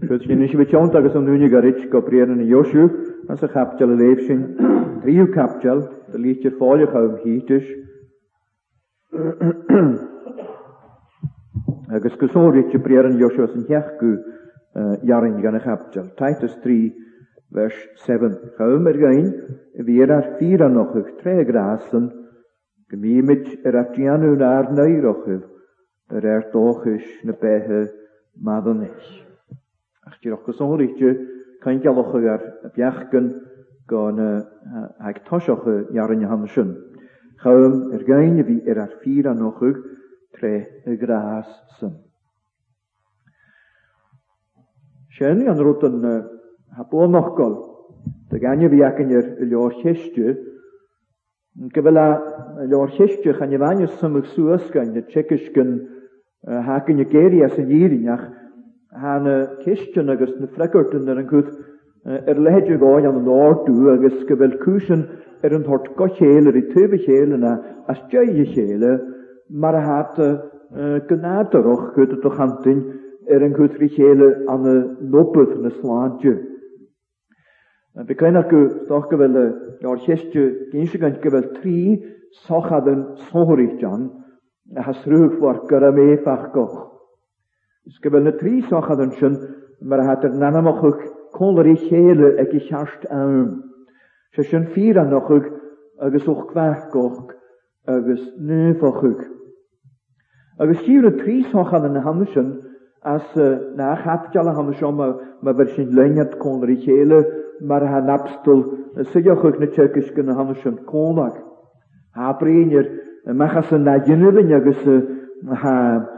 Sjötskin is bechoont agus an dúnig a rit go brean na Joisiú as a chapteal a léh sin tríú capteal de lítir fáileach am híis. agus gosó rite brean Joisiú an heachú jarin gan a chapteal. Taitas trí vers 7 chum er gein i bhíar ar fí annochuh tré grasan gomíimiid ar atíanú ná neirechah ar air dóchas na béthe madan is. ach ti'n ochr sôn tíoch go sóiríte gael ochr ar y biach gyn gan ag toiseocha dearan sy'n. Chawm, yr er gain y fi yr er ar ffyr an ochr tre y gras sy'n. Sian, an rwyd yn hapol ochgol, dy gain y fi ac yn yr ylio'r chestiw, yn gyfela ylio'r chestiw chan y i fannu symwg sŵas gan y tsegysgan hac yn y geri as y dîrin ach Han kirsten agus na frekerten eh, er an gut er leidju gáin an náú agus go bil kusen er eh, an hort eh, gohéler i tubehéelena as tjöige chéle, mar a hat gennáarch gut do hantin er an gut richhéle an noput na slaantje. Bekleinar go stoch gowille jaar hestu géint gowel trí sochaden sóhorichtjan a has ruúg war go a méfach goch. Skibbe na trísach an sin mar het er nanamachug choí chéle ag i cheart am. Se sin fi an nachug agus och kwegoch agus nufachug. Agus sire trísach an na hannesin as eh, na chapjale han somme me ver sin lenjet konri chéle mar ha napstel eh, sijochug na tjekisken na hannesin konach. Ha breer eh, mechas na jinnne agus ha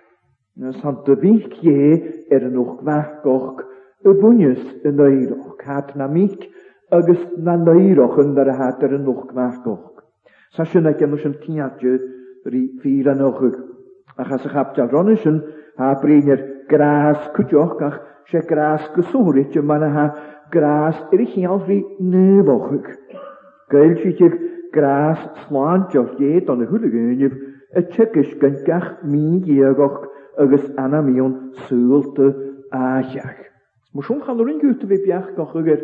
Na santo bych je er nog kwakok, u bunjes een neiroch, kat na mik, agus na under hat er nog kwakok. Sa shunek en ushen kiatje, ri vira nogug. Ach as ik heb tjal ha brenger graas kutjok, ach se graas kusuritje, man ha graas erichi al ri neubochug. Geiltje graas slantjok jeet an de hulegeunjev, et chikisch gantjach mi agus anamíon súlte áach. Moisiún chaún gúta bhí beach gochugur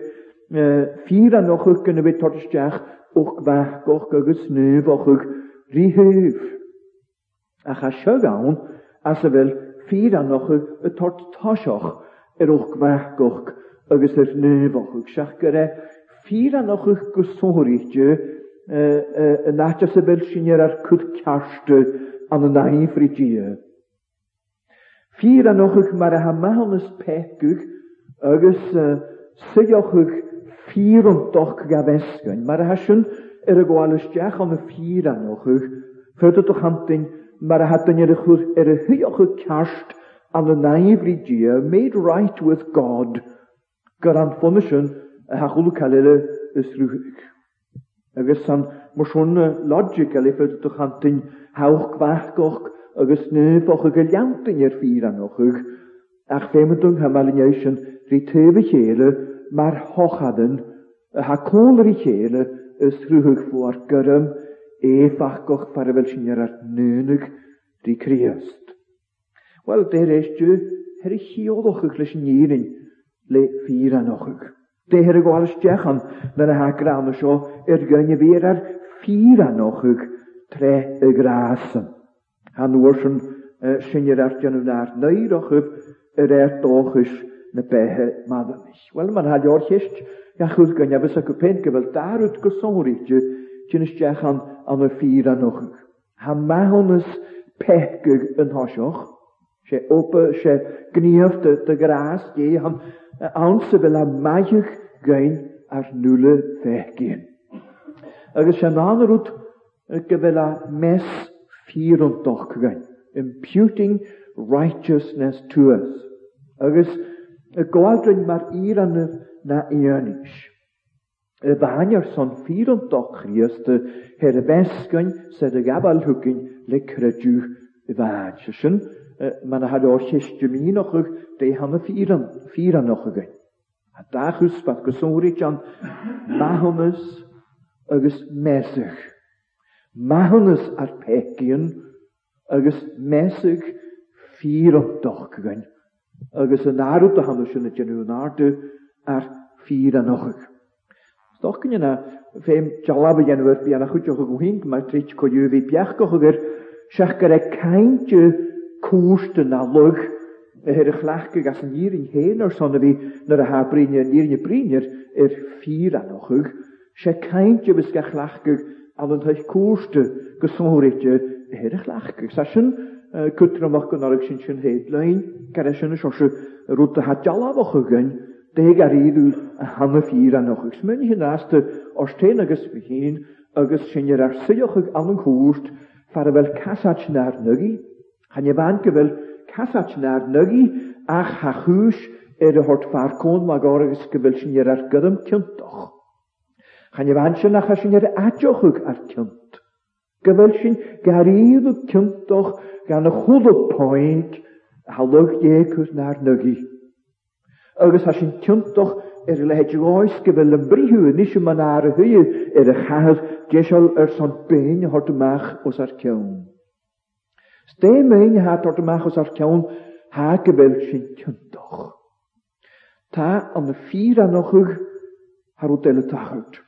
fi an nochu gona bh toisteach och bheith goch agus nuúhachug ríhuh. A cha seán as sa bhfuil fi an ag y tort tosioch ar och bheith goch agus ar nuúhachug seach go ré fi ag gysori go yn a náte sa sy'n yr ar chud cearste an na naíomhrítíe. Fyr anochug mar a ha mehannas agos uh, suochug fyr o'n doch ga vesgain, mar a ha sin ar diach gháilisteach an na fír anochug, fuirtat och hamtin mar a ha dan ar a chur a an na naif dia, made right with God, gyr an fonnesin a ha chulú calile is rúchig. Agus san mar sin logic a lefuirtat och hamtin hauch bachgoch agus nuach a go leantain ar fi anochuch, ach eisiau, hamalinnéis tef y tebe mae'r mar hochadan y ha cwl yr cólaí chéle is fwy ar gyrym e y fel sy'n ar nunig rí criast. Wel, de réistú her i chi oedd chiolochuch leis nírin le ffyr fi anochuch. De her a gháil stechan na a hagrán seo ar gynne bhéar ar ffyr fi anochuch tre y grasan. Han oorsen eh, sin yr artian yn ar neud o chyf yr er dochus na behe maddanis. Wel, man hal o'r hysg, iach wrth gan iafys ac y pen gyfel dar wrth gysori ti, ti'n ysdiach an an y ffyr an o'ch. Ha ma mahonys pehgyg yn hosioch, se opa, se gniaf dy, dy gras, ie, han eh, awn sefyl a maich gyn ar nŵle fehgyn. Agus se nan rwyd eh, gyfel a mes Fear imputing righteousness to us. Agus y gwaldwyn mae'r ir yn yr na eanish. Y son doch Christ sydd y gabal hwgyn le crydw y de ham y ffyr yn o'ch ygyn. A da chwsbeth gysonwyr i jan mahomys agos mesych. Mahanus ar pecian agus mesig fír o ddoch gwein. agus yn arw dy hanw sy'n y yn ardu ar fír anochig. Ddoch gwein yna feim jalab y genwyr bi anach o'ch o gwhyn mae'r trich coiw fi biach o'ch o'ch o'ch o'ch o'ch o'ch o'ch yn alwg yr echlach gyda sy'n nir yn hen o'r son o fi nyr y ha brinir, nir yn y brinir yr ffyr anochwg, se caint y bysgach lachgyg An tais koste gesóirte herig lachke sesin kutramach gon arig sin sin hélein ke sin sose rota hat jalabache gein dé gar réú a hanne fi an noch gus mun hin naaste or an koest wel kasat naar han je waan gewel ach ha er de hort faarkoon ma gogus gewil sin Chanevanshana hashinyar atjochuk ar kynt. Gavalshin garidu kyntoch gan a chudu point halog jekus naar nugi. Agus hashin kyntoch er leid je ois gevel een brihu en isje manare huye er a chahad geshal er son bein hort mach os ar kynt. Steen mein hat hort mach os ar kynt ha gevalshin kyntoch. Ta am de vier an ochug harut ele tachut.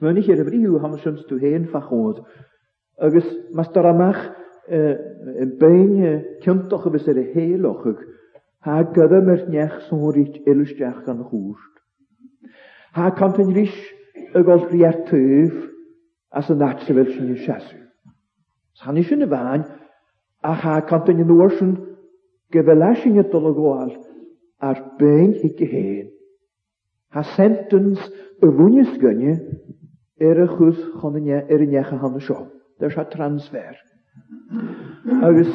Smynig ar y bríú ha sims tú héin fachód. Agus mas dar amach yn bein cyntoch y fysyr y heloch ag ha gyda myr nech sonrít ilwstiach gan hwst. Ha kant yn rys y gol rhiar tyf as y natsefel sy'n yn siasw. San i sy'n y fain, a ha kant yn yn wrsion gyfelas yn y dologol ar bein hig y hen. Ha sentence y fwynys gynnu er y chon a chus chunne ar necha hanna seo. Dyr se transfer. Agus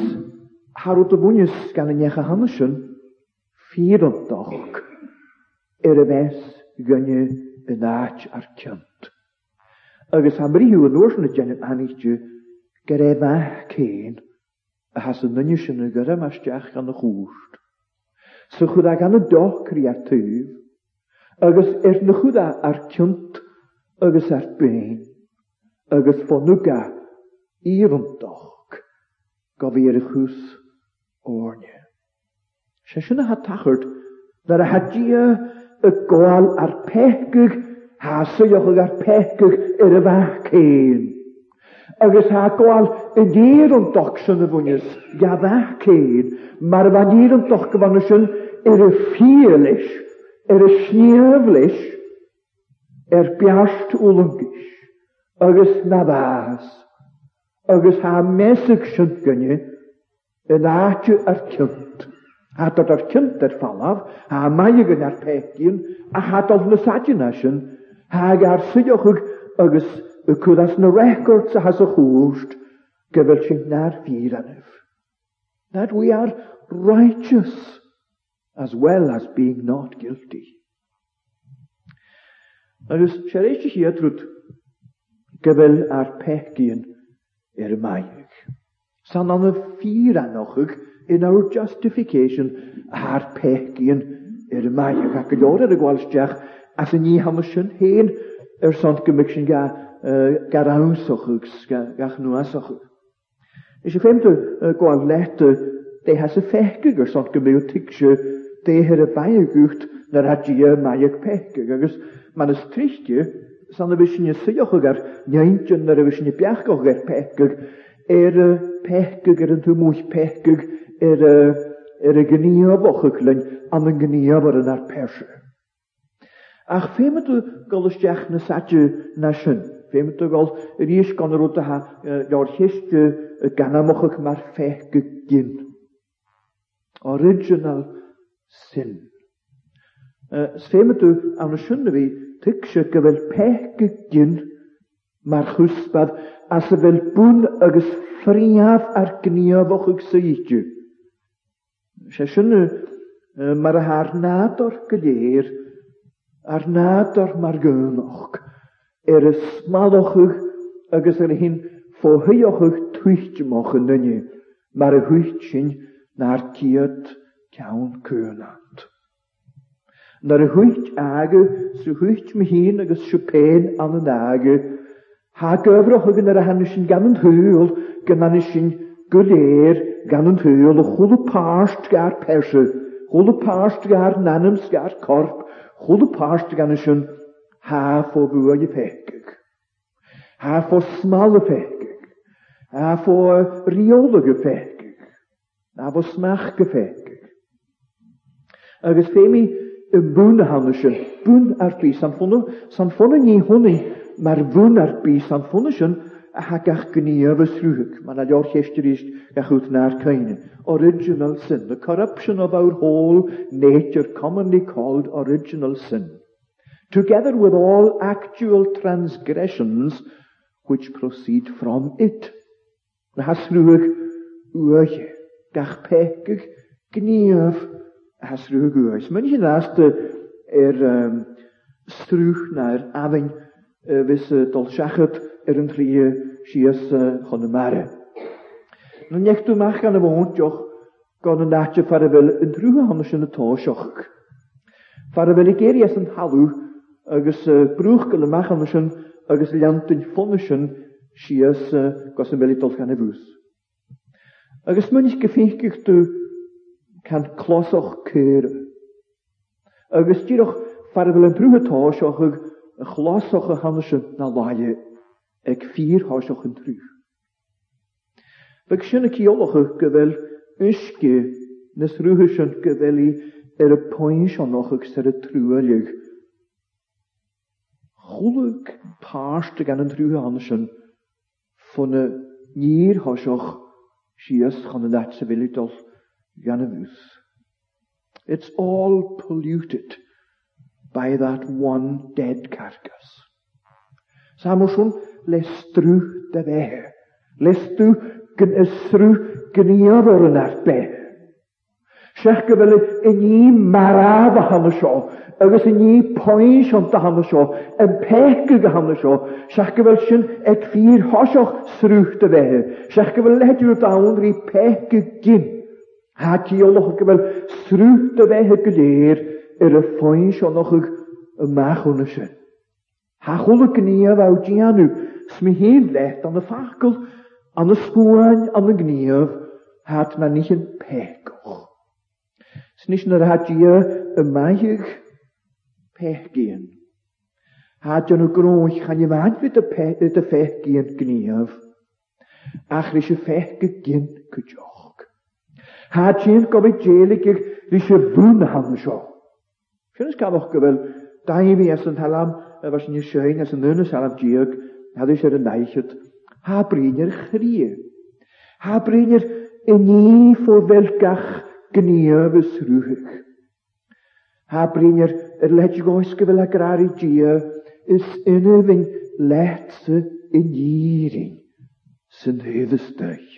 Harú a búnis gan necha ffyr o'n fiúntaach er y bheits gonne in áit ar cynt. Agus am rhyw yn an úsna dénim anítú gur é bheith céin a has an nunne sinna gur meisteach gan y chwrt. Sa chud a gan na dochrí ar túh, agus ar na chuda ar cynt agus ar béin agus fanúga íomhantoch go bhí ar a chús óne. Se sy'n ha tachart nar a y gwal ar pechgyg ha syiochog ar pechgyg yr y fach cyn. Agus ha gwal y nir o'n doch sy'n y fwynys ia fach cyn mae'r fan nir o'n doch gyfan sy'n yr y ffiel ffielis yr y sniaf sniaflis er bjart ulungis, agus nabás, agus ha mesig sy'n gynnu, yn atio ar cynt. Ha dod ar cynt ar falaf, ha maig yn ar pegin, a ha dod nes adinasyn, ha gar syiochwg agus y cwdas na records a has y chwrst, gyfer sy'n na'r fyr anif. That we are righteous, as well as being not guilty. Agus sé rééis te chiaadrút go bhfuil ar pechcíon ar er y maig. San an y ffyr anochig yn our justification ar pechcíon er ar y maig. Ac yn oed ar y gwalsteach as ni ní hamas sy'n hen ar sond gymig sy'n ga, uh, ga'r awnsochig, ga'ch nhw asochig. Is y ffemte gwael lette, de has y fechgig ar sond gymig o tigsio, de hyr y baiig na mae ag peice agus man is tríiste san a ni sinne o gair, neintin na a bhís sinne beachcoch ar peicegur ar peicegur er, er tú múis peicegur ar ar a gníomhoch lein an an gníomhar an ar perse. Ach féimeú golisteach na saú na sin. Féimeú gáil ríos gan ruta ha leir heiste mae'r ffeg y gyn. Original sin. Sfem ydw am y siwna fi, tyg sio gyfel pech gyn mae'r chwsbad a sy'n fel bwn agos ffriaf ar gniaf o'ch ag sy'idiw. Se siwna mae'r har nad o'r gyleir, ar nad o'r margynoch er y smalwch agos yr hyn ffwyioch ag twyllt moch yn dynnu, mae'r hwyllt sy'n na'r ciad cawn cwnant. Nar a hwyt aga, sy hwyt mi hun agus siwpein an yn aga, ha gyfroch o gyn yr ahannu sy'n gan yn hwyl, gan anna sy'n gwleir gan yn hwyl, o chwl chwlw parst gair chwl y parst gair nanams gair corp, chwl y parst gan sy'n haf o bwa i pegig, haf o smal y pegig, haf o riolog y pegig, haf o smach y pegig. Agus fe mi, bún hána sin bún ar bí maar fna san fna ní honnaí mar bún ar bí san fna sin a ha gach na Original sin, the corruption of our whole nature commonly called original sin, together with all actual transgressions which proceed from it. Na ha srúach uaige, hasrúgus. Man sin láasta ar er, ehm, strúch naar aing vis eh, eh, dol sechat ar er an trí eh, sias chonnemare. Na nechtúach gan a bhintteoch gan an náte far a bhfuil an trúha hanna sin natáiseach. Far a bhfuil géirias an talú agus brúch go le mechanna sin agus leantain fonne sin sias go an bhilitol gan na bhús. Agus munis go féiciú kan klosoch keren. Agus tíoch farfuil an trútháiseach ag chlásoch a hanise na laie ag fíortháiseach an trú. Beg sinna ceolacha go bhfuil uisce nas ruúthe sin go bhfuí ar a poin an nachach sa a trúaigh. Cholaigh páiste gan een trúthe an sin fanna níortháiseach sios chuna leit sa Yanavus. It's all polluted by that one dead carcass. Samuelson, lesdrw dy fe. Lesdw gyn ysrw gyniodd o'r yn arbe. Sech gyfel y ni mara a ham y sio, agos y ni poen sion da ham y sio, yn pec y ham y sio, sech gyfel sy'n eg ffyr hosioch srwch dy fe. Sech gyfel ledw'r dawn rhi pech gyd i ti onoch gyfer srwt o fe hygydeir yr er y ffoen sionoch ag y mach o'n ysyn. Ha chwlwg gynnyaf aw di anw, smi hyn let an y ffacl, an y sgwain, an y gynnyaf, hat na nich yn pegoch. Snis yn yr hadia y maig pegyn. Had yn y groes chan i fad fydd y fech gyn gynnyaf, ach rys y fech gyn cydioch. Hachinkovi Chelikich, die Shabun Hamsho. Schönes kam auch gewell, da je wie es Halam, was nie schön, es ein nönes Halam Jörg, hat je er een ha briner chrie. Ha briner in je voor welkach Ha briner er letje goiske wel agrari is inneving lehtse in jiering, zijn heuvelstuig.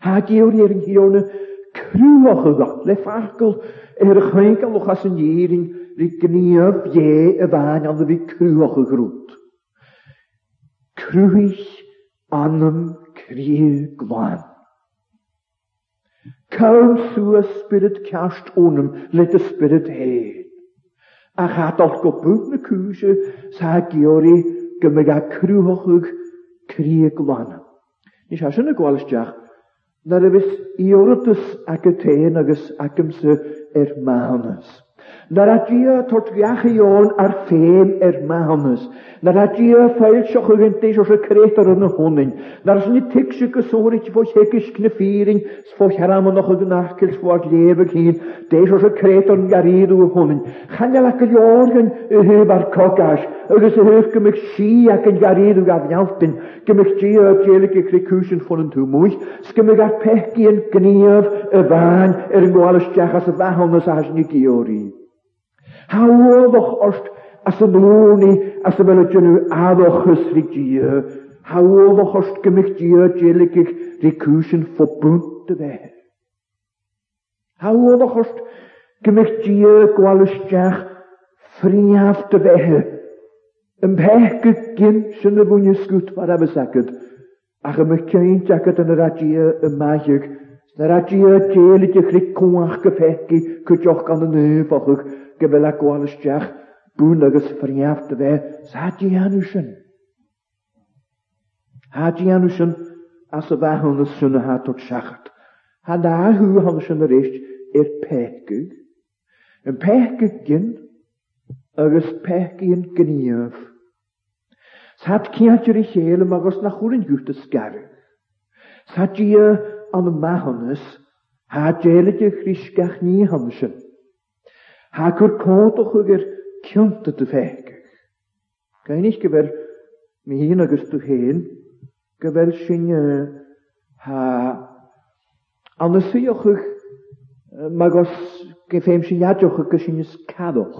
하기요리에는 크루어가 레파클 에르헨칼로 가신 예링 리크니업 예 에바냐도 비 크루어가 그룹 크루이 안음 크리에 그만 Kaum sua spirit kerst onem, let a spirit heen. A gaat al kopuut na kuze, sa giori, gemega kruhochug, krieg wanne. Nis ha sinne gwalstjach, na rybys i ortus ac y tein agos ac ymse er mahanus. När adia tot gachion ar fem er mahannes. När adia fail shoch gynti shoch kreter yn honin. När sni tiksig gesorit fo hekish knefiring sfo haram o'n o'n deis o'r noch yn nachkel sfo lebe hin. De shoch kreter garid u honin. Khalala kjorgen hebar kokash. Agus hef gemig shi ak garid u gavnaltin. Gemig gia jelike krikuschen von tŵw mwy, sgymig ar pechgi yn gniev y fan er yn gwael ysdiachas y fahannes as ni gyori. Ha oeddoch ost as y dlwni as y fel ydyn nhw addoch ysri gia. Ha oeddoch ost gymig gia geligig recusyn forbwnt y fe. Ha oeddoch ost gymig gia gwalwstiach ffriaf dy fehe. Yn pech gyn sy'n y fwyn ysgwt ar abysagyd. Ac ym y cain jagad yn yr adia y maig. Na'r adia deulu dy chri cwach gyffegi cydioch gan y nef ochwch gabela gháilisteach bún agus farneaft a bheith sádí anú sin. Hádí anw sy'n as a bheithna sinna hátót seachat. Tá dáthú han sin a rééis ar pecuig, an pecu gin agus pecíon gníomh. Sad eich eil chélam agus na chórin dúta scarig. Sadí an mahannas, há déalaide chríscach ní han sin. Hakur kótoch ygyr kjönta ydw fheg. Gain eich gyfer mi hyn agos dw hyn, gyfer sy'n ha anasíoch ug magos gefeim sin jadjoch ug sin skadoch.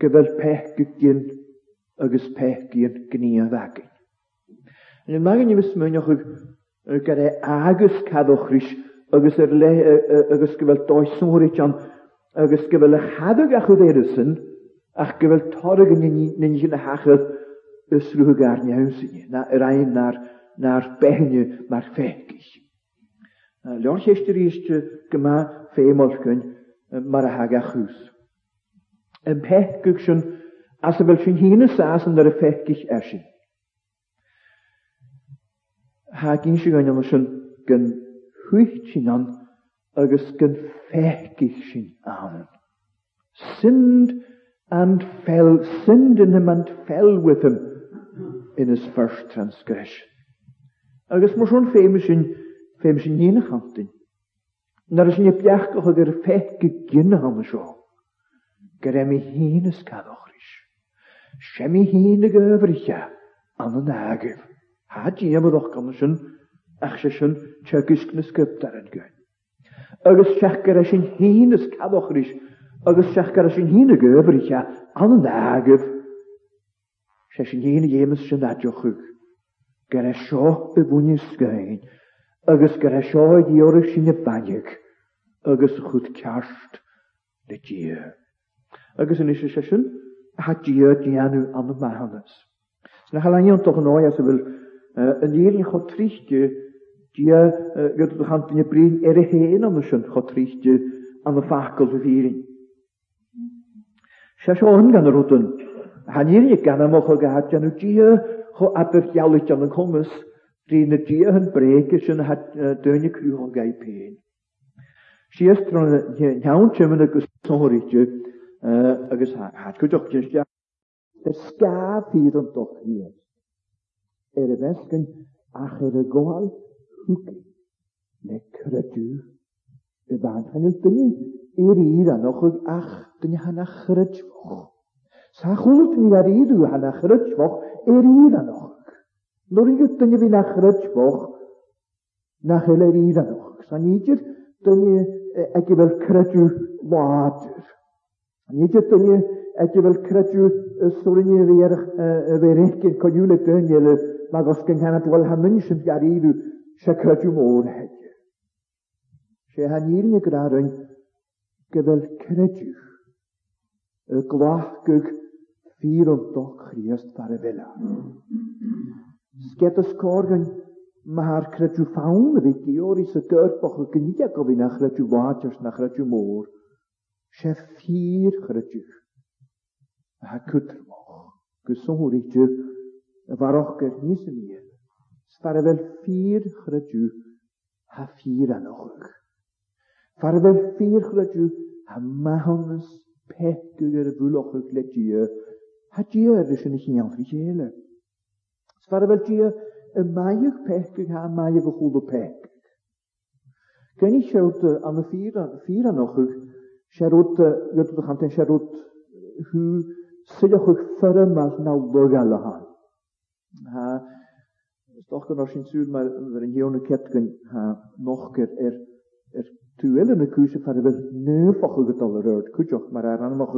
Gewer pekig gin agus pekig gnia vagin. En yn magin i mis mwynioch ug gyda agus cadoch rys agus er le agus gyfel does yn hwyr i agus gyfel bhfuil chadag a chud éidir san ach go bhfuil torra hachod sin na hachad is rúthe gar na yr ein nar nar behanne mar fécis. Leor chéiste ríiste goma fémolcuin mar a haga chús. Yn peth gwg as y fel sy'n hun y sas yn yr y ffegis ersyn. Hag un sy'n gynnu sy'n gyn hwyt sy'n ond agus gan féicich sin an. Sind and fell, sind in him and fell with him in his first transgression. Agus mar son féime sin féim sin níine chatain. Nar is sin beachcha gur féice ginine hana seo, gur éimi híine scadochris. Semmi híine gohriche an an agah, Tá díamh gan sin ach sé sin tegus na scriptar an agus seachgar a sin hínas cadchris agus seachgar a sin hína gobricha an an agah sé sin hína dhémas sin aidechug gur é seo i bhúine scain agus gur é seo dhéorah sin na baineag agus chud ceart le dí. Agus in isise sé sin hadíod déanú an na maihannas. Sna chaíon to an áas a bhfuil eh, an dhéironn chu tríchte Dia gyda dy yn dyn y bryd er y hen ond ysyn chod chotristio am y ffacol fy fyrin. Sias o'n gan yr hwdyn. Han i'r ni gan am ochr gahad gan y dia cho abyr iawn gan yn cwmys dyn y dia hyn breg ysyn dyn y cwch o gai pen. Sias tron iawn chym yn agos sonhoristio agos hadgwydwch jynsio. Dy sgaf hyd yn doch hir. Er y fesgyn ach er y gwaith ffrwc neu credu y fan hyn yn dyn i'r un ir anochwg ach dyn hana chrydfoch. Sa chwrt ni ar ir yw hana chrydfoch i'r un ir anochwg. Nôr yn gyda dyn fi'n achrydfoch na chael yr ir anochwg. Sa ni dyn ni ag e, i fel credu wadr. Nidyr dyn ni ag i fel credu sŵrin i fi ar e, y ferig yn coniwn y dyn ni Mae os gynghanad wel hamyn sy'n garidu se credu môr hed. Se han i'r ni y grarin gyfel credu y gyg ffyr o doch Christ far y fela. Sgedd ysgor ysgorgan mae'r credu ffawn fi dior i sygyr boch y gynidia gofyn a credu waders na credu môr. Se ffyr credu. A ha cwtrmoch. Gyswng hwyr i ti y farwch gyrnys yn i'r. Farvel fyrgrydw ha ffyr anogwch. Farvel fyrgrydw ha mahonnes pethgyr y bwlochwch le dio. Ha dio erdys yn eich iawn fri hele. Farvel dio y maeg pethgyr ha maeg o chwlw Gen i siarad am y ffyr anogwch, siarad, gydwch chantyn siarad hw sydd o'ch ffyrm al nawdog alahan. Ha, Doch kan als je zuur maar weer een jonge kept kan ha nog keer er er tuwelen een kuusje van de wil nee fokke getal rood kutjoch maar er aan mag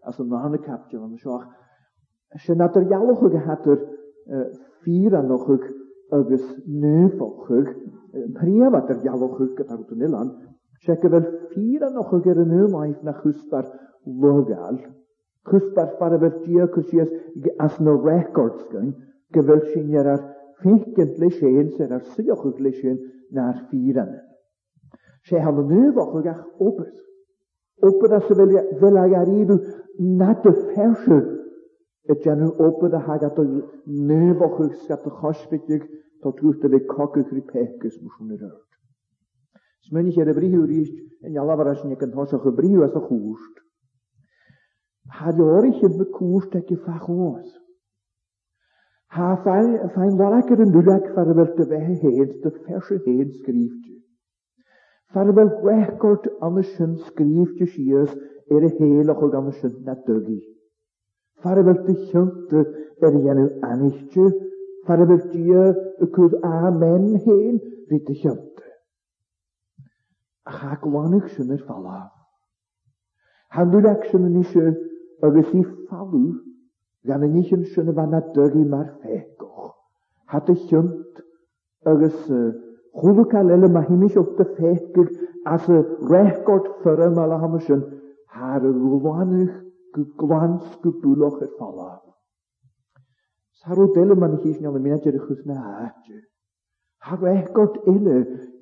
als noch eine kapje van de zorg je nat er jaloch er vier noch nog ik agus nee fokke pria wat er jaloch getal tot nilan Sekke wel vier an och ger en ömaif na chustar logal. Chustar fara vel dia kusies as no records gyn. Gevel sin finkentlig sjel serasi jokkukli sjel nær firene. Se han nu vokkugach opet. Opet asse velagaridu natte fersu. Et janu opet a hagat og nu vokkug skatte chosbitjug tot gute vi kokkukri pekes musun rørt. Smønnig er ebrihu rist en jalavarasnik en hosach ebrihu as a chust. Hadde året ikke med kurs til ikke fag hos. Hafael feinwalakeren durak farwel te wehe heeds, de verse heeds skrieftje. Farwel wegkort andersen skrieftje schiers, er heilig og andersen natugi. te er jenu anichtje, farwel tje kud amen heen, ritte kjønte. Ach, akwanik sjuner falla. Han durak sjuner nische og falu, gan yn eich yn sy'n y fan a adygu mae'r ffegoch. Had y llynt siwnt agos chwlw cael ele mae hi'n eich o'r ffegig as y record ffyrra mae la ham sy'n har y glwanach glans gwbwloch yr ffala. Sarw dele mae'n eich eich niol y minad na hati. Har rechgord ele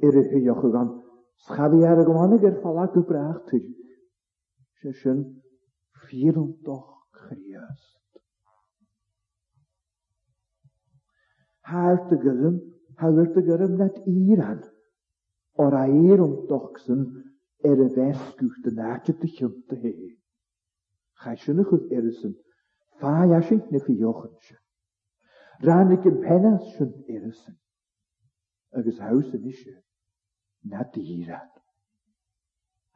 yr eich eich eich gan schafi ar y glwanach yr ffala gwbrach tyd. Sy'n ffyrwm doch chrias. హార్తగరం హవర్తగరం నట్ ఈరన్ oraerum toxen er veskuchte naatje te gimte he. Gijsjenigus erisen, fajasje ne fijogensje. Ranike pennasje irisen, Agus hausen isje, net dieran.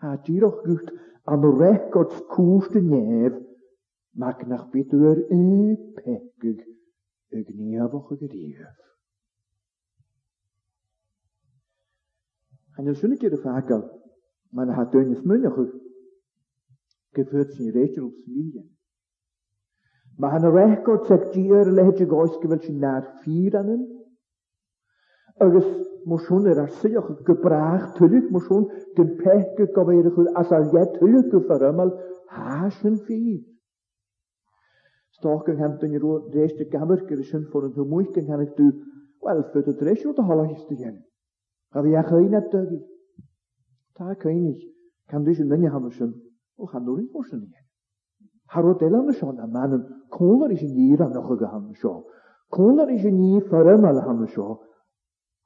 Ha dieroch gucht an rekords koeste neef, mak nach bitur e pekig огневого гріхів. En dan zullen jullie vaker, maar dan gaat Dönjes Münniger, geführt zijn rechter op zijn Maar han record sagt ihr je gois gewelt sin naar vieranen. Agus mor schon er Als siach gebrach tullig mor schon den pech gegabeirig as ar jet tullig gefarramal haschen fi. Storken han tun ro reste gammer grishin for en humuiken han ik du, wel fut het resho te halachiste gen. Gav ja geina tugi. Ta keinig, kan dus in hammersen, o gaan door in morsen gen. Harot elan shon da manen, kolar is in ira nog gehan sho. Kolar is in ni farem al han sho.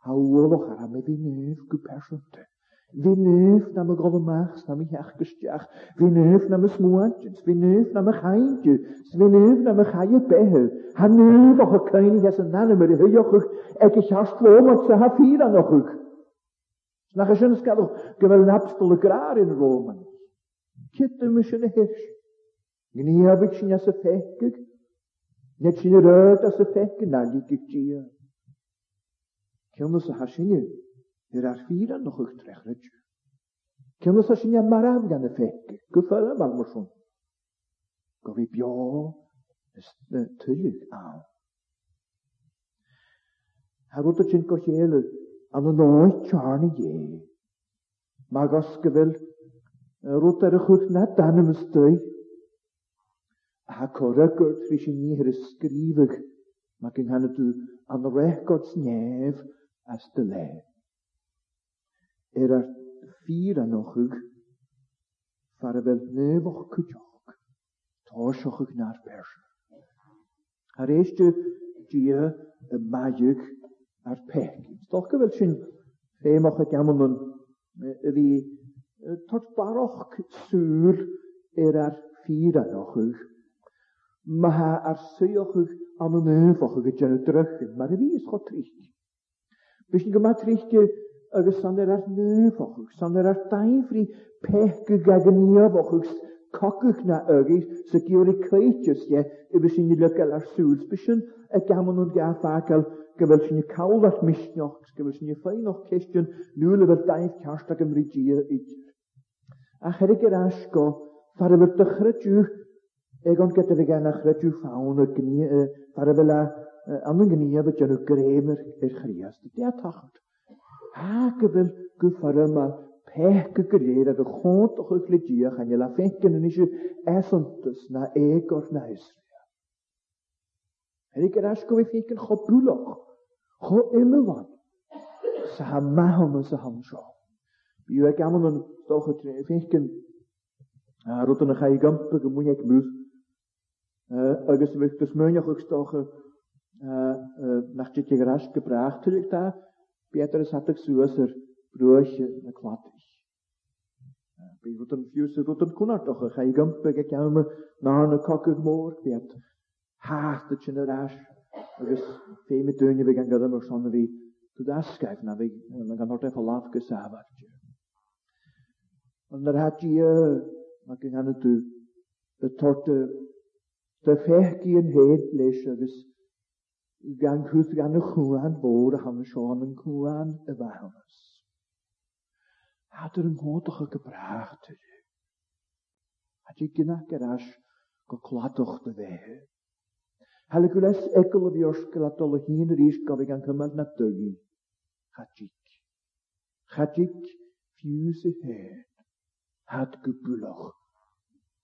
Hawoloch ara me binef Виновна мы громахсна мы яркостях, виновна мы смуатчиц, виновна мы хайнчу, виновна мы хае пехе, ханувоха кайни ясен нанемер, хеёхых, эки шаствомат са хафира нохых. Nach een schönes gaat ook geweldig apostelen graar in Rome. Kitte me schöne hirsch. Gnie heb ik schön als fekkig. Net schien rood als een fekkig, na lieg ik tjeer. Kimmelse haschinje. ar hierarchiiden nog ook terecht. Kemlo sa i'n maram gan y ffeg, efek, gufara malmosun. Gofi bio ys tylyg a. Hagwyd o chyn goch elu, an o'n oed i ie. Mag os gyfel, rwyd ar y chwch na dan ym ystoi. A corag o'r i ni hyr ysgrifig, mae gynghannu dwi an o records nef as dy lef er ar fyr anochig, far fel nef o'ch nefoch cwtioch, tosiochig na'r pers. Ar eistio dia y magic ar pech. Stoch gyfel sy'n o'ch ffemoch ac y fi tot baroch cydsŵr er ar ffyr anochig, ma ha ar syochig am y nefoch ag y gyrdrach, mae'r fi ysgol trich. Bys yn gyma trich agus san yr ar nu fochug, san yr ar daifri yn gagania fochug, cocwch na ygis, sy gywyr i cleitio ie, y bys i'n lygal ar sŵr, bys yn y gamon nhw'n gath agel, gyfel sy'n i cawl at misnioch, gyfel sy'n i ffein o'ch cestiwn, nŵl efo'r daif cast ag ymrydia idr. A cherig yr asgo, far efo'r dychra diw, egon gyda fe gan achra diw ffawn y gni, far efo'r anwn gynnu efo dyn nhw grem i'r chrias. Dy a hakebel gu farma pehke gyrreir de y chont o'ch je le diach an yla je yn eisiau esontus na egor na Israel. ik gyr asgo we fengen go bwloch, cho imylon, sa ha mahom yn sa ham sio. Byw ag amon yn stoch o tre a rwyd yn chai gympa gymwyn ag mwys agos ymwch nach dit je gebracht terug daar Petrus hat ek soos 'n broodjie en eh, nou 'n klattie. Nou nou, wat dan vir so wat dan kon tog ek hy na 'n kakker môre weet. met doen begin wie. en dan het En dan het jy maar eh, toe die torte te fehkie en heet gan Cwrs gan y chwran fod a ham Sean yn cwran y fawrs. ddawnys. Adr yng nghodwch y gybrach ty A di gyna geras go cladwch dy fe. Hal y gwles egl o fi o'r sgyladol o hun yr is gofyn gan cymal na dygu. Chadig. Chadig fiws y hen. Had gwbwloch.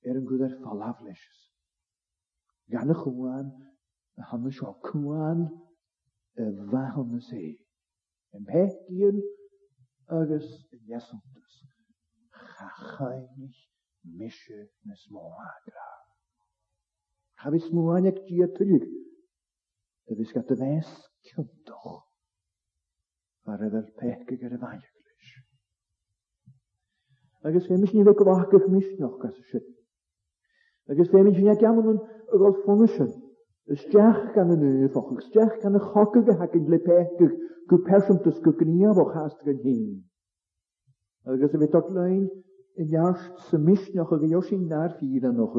Er yn ffalaf falaflesys. Gan y chwran, Mae hwn yn siol cwan y fa hwn Yn Yn peth gyn agos yn iesontus. Chachainig misio nes moagra. Chafis mwaniac di a tylig. Dyfys gat y fes cyntoch. Ar efo'r peth gyda'r faniac leis. Agos fe mis ni fe gyfach gyfmisioch gas y sydd. Agus fé sin ceaman an a gáil fóna sin Ysdiach gan y yn o'ch, ysdiach gan y chogag a hagyd le peth, gw person dys gw gniaf o chast gan hyn. Agus y fe dodlaen yn iarsht symis noch ag ywsyn na'r ffyr an och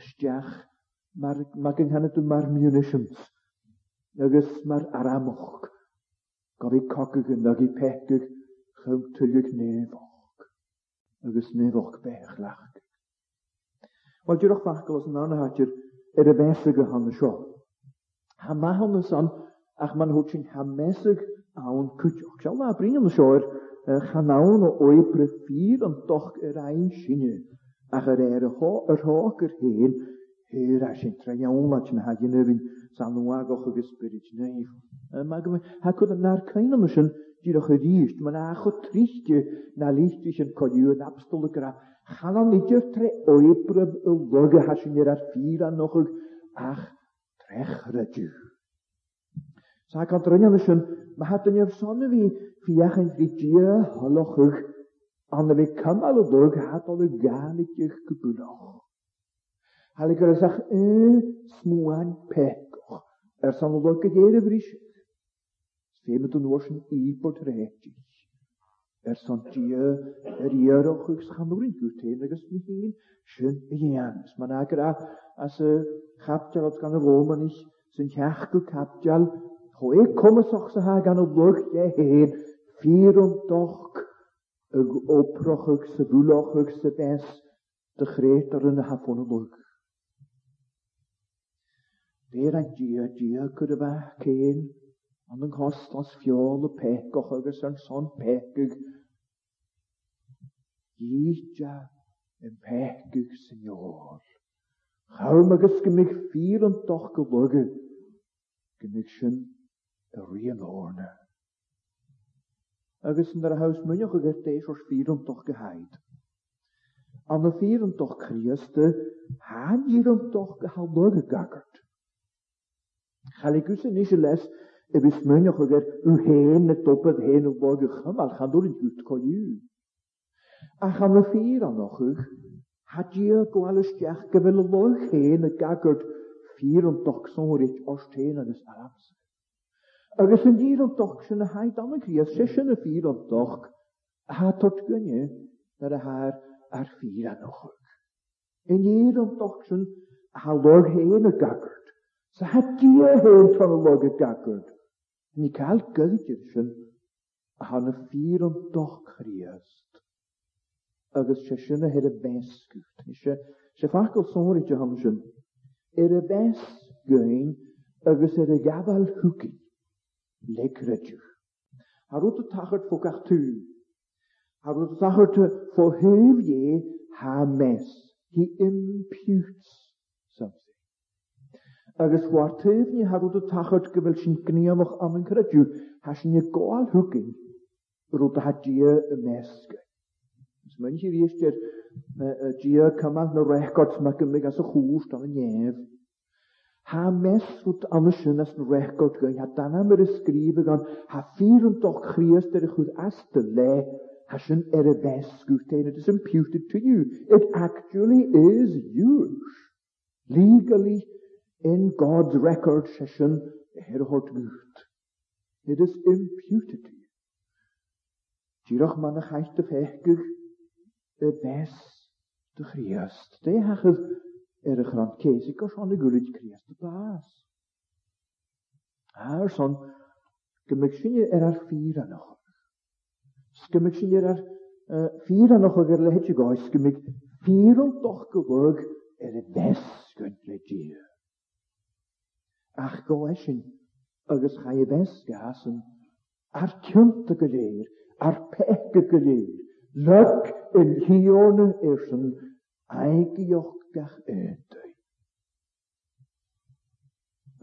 ysdiach mae gynghanad yma'r munitions agus mae'r aramoch gof gofi cogag yn ag i pethig chyw tyliwg nefoch nef o'ch bech lach. Wel, dwi'n diolch bachgol os yna'n hatir, ar y besig y hon sio. Ha ma hon yn son, ach man hwt sy'n ha mesig awn cwtioch. Sial na brin yn sio yr chanawn o o'i brefyr yn doch yr ein sy'n sinne, ach yr er yr hoch yr hen, hyr a sy'n tra iawn treiawn at yn hagin yfyn san nhw agoch o gysbryd i neif. Mae gymryd, ha cwyd yn ar cain am ysyn, Dyrwch y rist, mae'n ach o tristio na leistis yn codiw yn abstol y graf, galanityr oibryf y loge hasinir ar ffyr anochog ach trechrydiw. Sa gan drynion ysyn, mae hat yn yr son fi fiach yn gydia holochog anna fi cymal y hat o'n y ganityr gybwnoch. Hal i gyrwysach y smwan pecoch, er san loge geir y frisiach. Fe mynd yn oes i bod er riarochuch schanwrin gwrtein agos mi hun sy'n ianus. agra as y capdial at gan y fom yn eich sy'n llachgw capdial hoe kommesoch sa ha gan o blwch de hen fyr o'n doch vier bes de ar yn y hafon o blwch. Dyr a dia, dia gyda cain, Ond yng nghost os fiol y pec och agos yn son pecig. Gidja yn pecig, Senor. Chawm agos gymig ffyr yn doch golygu. Gymig sy'n yr un orna. Agos yn yr haws mynioch ag en o'r ffyr yn doch gehaid. An y ffyr yn doch crieste, i'r yn doch les, wismönjochuger un hene toppet hene borge chamal chandor jut koyu. A chamle fira nochuch, hat je gwalus jach gewille loch hene gagert vier und doch son rich des Arabs. Agus yn doch sy'n haid am y gries, sy'n sy'n y ffyr doch, ha tot gynnu ar y har ar ffyr anochog. Yn doch sy'n a log hen y gagwrd, sy'n ha dia hen tron y y Mi gael gyrgyr sin a tháina fír an dochríast agus sé sinna hir a Sy'n sé facail sóirte han sin ar a bés göin agus ar a gabhal thuúcaí lereidúr. Harút a tachart fogach tú. Harút tacharte fó heh ha mes, He imputes. agus war tef ni har a tachart gebel sin gnéamach am an creju ha sin je gáil hugin ru a ha dia y meske. Is men hi riister dia kamach na records me gymig as a chwst an nef. Ha mes rút nou an sin as na record goin ha dan am yr ysgrife gan ha fyr yn doch chriast er y as dy le ha sin er y fesgwt and it is imputed to you. It actually is yours. Legally, in God's record session er hoort Gud. It is imputed to you. Tíroch man a chais dy fechgych y bes De hachyd er y chran ceisig os on y gwrwyd bas. son, er eh, vier ffyr an er ar ffyr an ochr gerle je goes, er ach yn agus cha i bes yn ar cynt y gydeir, ar y gydeir, lyg yn hion hiona irsyn aeg i ochgach edau.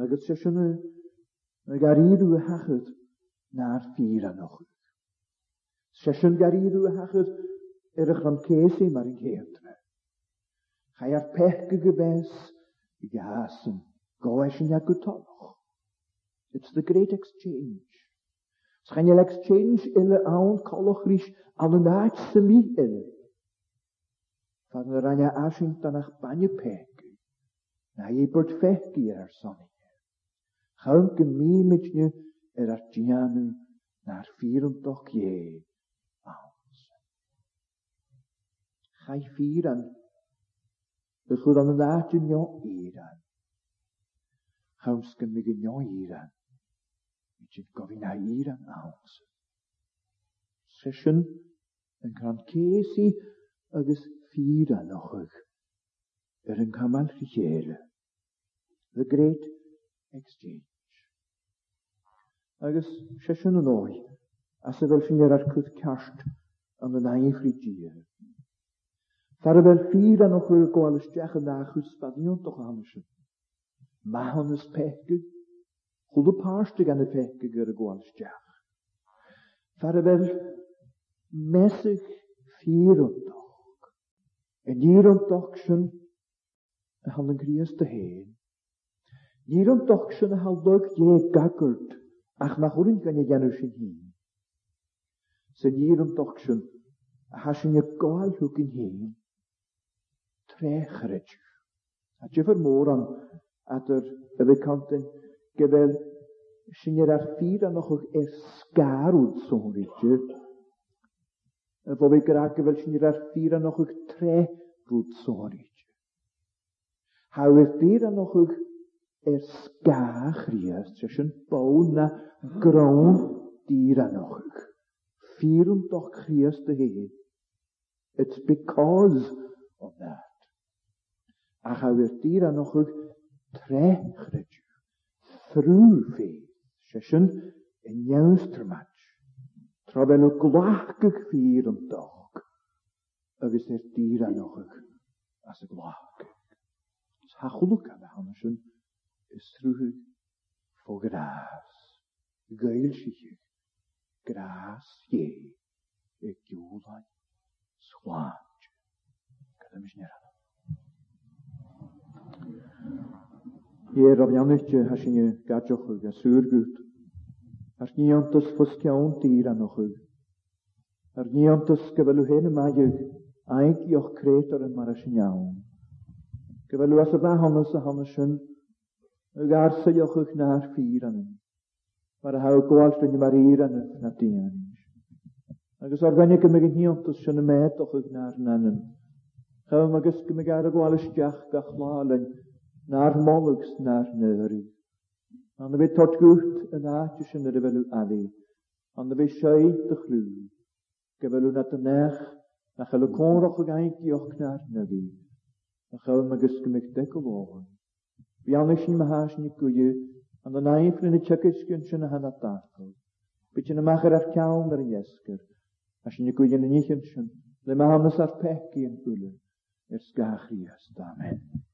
Agus sesiwn y garirw y hachyd na'r ffyr anoch. Sesiwn garirw y hachyd yr eich rhan cesi mar yn cefdra. Chai ar pega gybes i gasyn Kołeśnia is It's the great exchange. Het is geen exchange in de aan kologrisch aan de naadse mi in. Van de ranja ashing dan ach banje peku. Na je bort fehki een met je er artianu naar vierentog je aans. Gij vieren. haws gymig yn jo iran. ti'n gofyn a iran a haws. Sesiwn yn ces i agos ffyr an ochach yr yn camal chychéle. The Great Exchange. Agos sesiwn yn oi, a sef fel ffynir ar cwth cast yn yn ein ffridir. Fara fel ffyr an ochach gwael ysdiach yn achwys badion toch amysyn. Mahonus pekug, hulu páirstegan a feice gur a gháilsteach. Fer a bheith meig fíúntaach. I níúntaach sin a han an te heen. sin a hallóg gagurt ach nach chuún gan dhéanú sin hí. Sa sin a ha sin gáilthú gin heen. tréchreidir. A je vermoord at yr yfeicante gyfer syniad ar ffyr a nochwch e'r sgarwyd sôn rydw. Y bobl gyrra gyfer syniad ar ffyr a nochwch tre rwyd sôn rydw. Hawyd ffyr a nochwch e'r sgach rydw. Sys sy'n bawn na grawn dyr a nochwch. Ffyr yn doch chrias dy hyn. It's because of that. A chawyd dyr a nochwch trajected through faith session in joustermatch trodd ook fyr yn dog agos er dyr anochach as y glachgych. Ha chwlwg am schon is ysrwyd fo gras. Gael gras ie e gwylaid sgwant. Gadam Hier of Janutje has je nu gadjochug en suurgut. Ar ni o'n dîr anwch anochug. Ar ni niantus gavelu hene majug, aig joch kretor en marashinjaun. Gavelu as a vahannes a hanneshen, ug arse jochug naar fieranen. Mar a hau gwalt yn mariranen na dianis. Agus ar gwennig gymig yn os sy'n y o'ch naar nanen. Chaw magus gymig ar y gwael gwalus diach gachlalen, na'r molwgs na'r nøri. Ond y fe tot gwrt yn a tysyn yr efelw addi, Ond y fe siau dychlw, gyfelw na dynech, na chael y cwr o'ch gael i och na'r nyfi, na chael yma gysgymig deg o fawr. Fi anna sy'n mahas ni gwyio, Ond y naif ryn y yn sy'n y hana dartol, byd yn ymach ar ar cawn ar y iesgyr, a sy'n y gwyio yn y nich yn sy'n, le mae hamnas ar pegi yn gwylio, Ysgach i ysd. Amen.